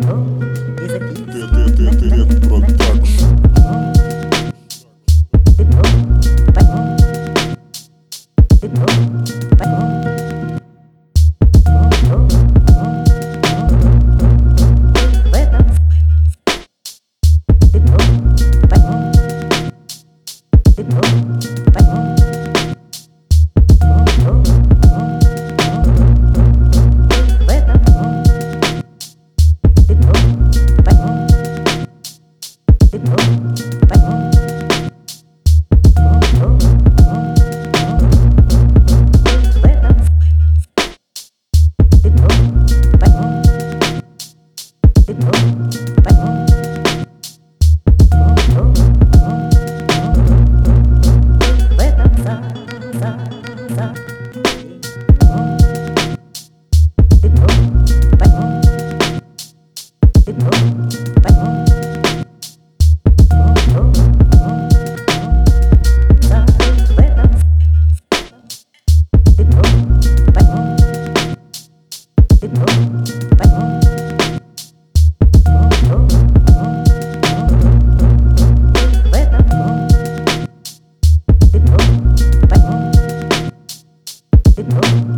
Is it? it, oh, but. Gracias.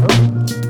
Hã?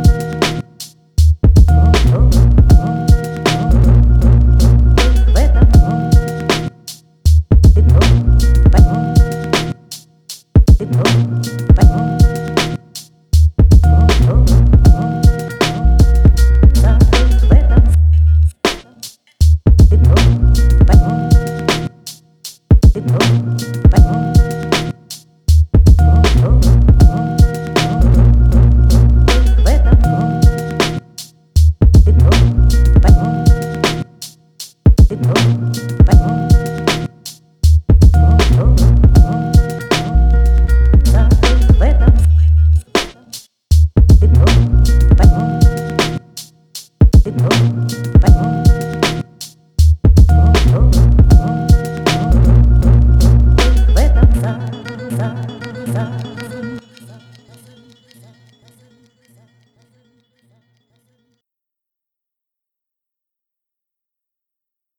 Bye.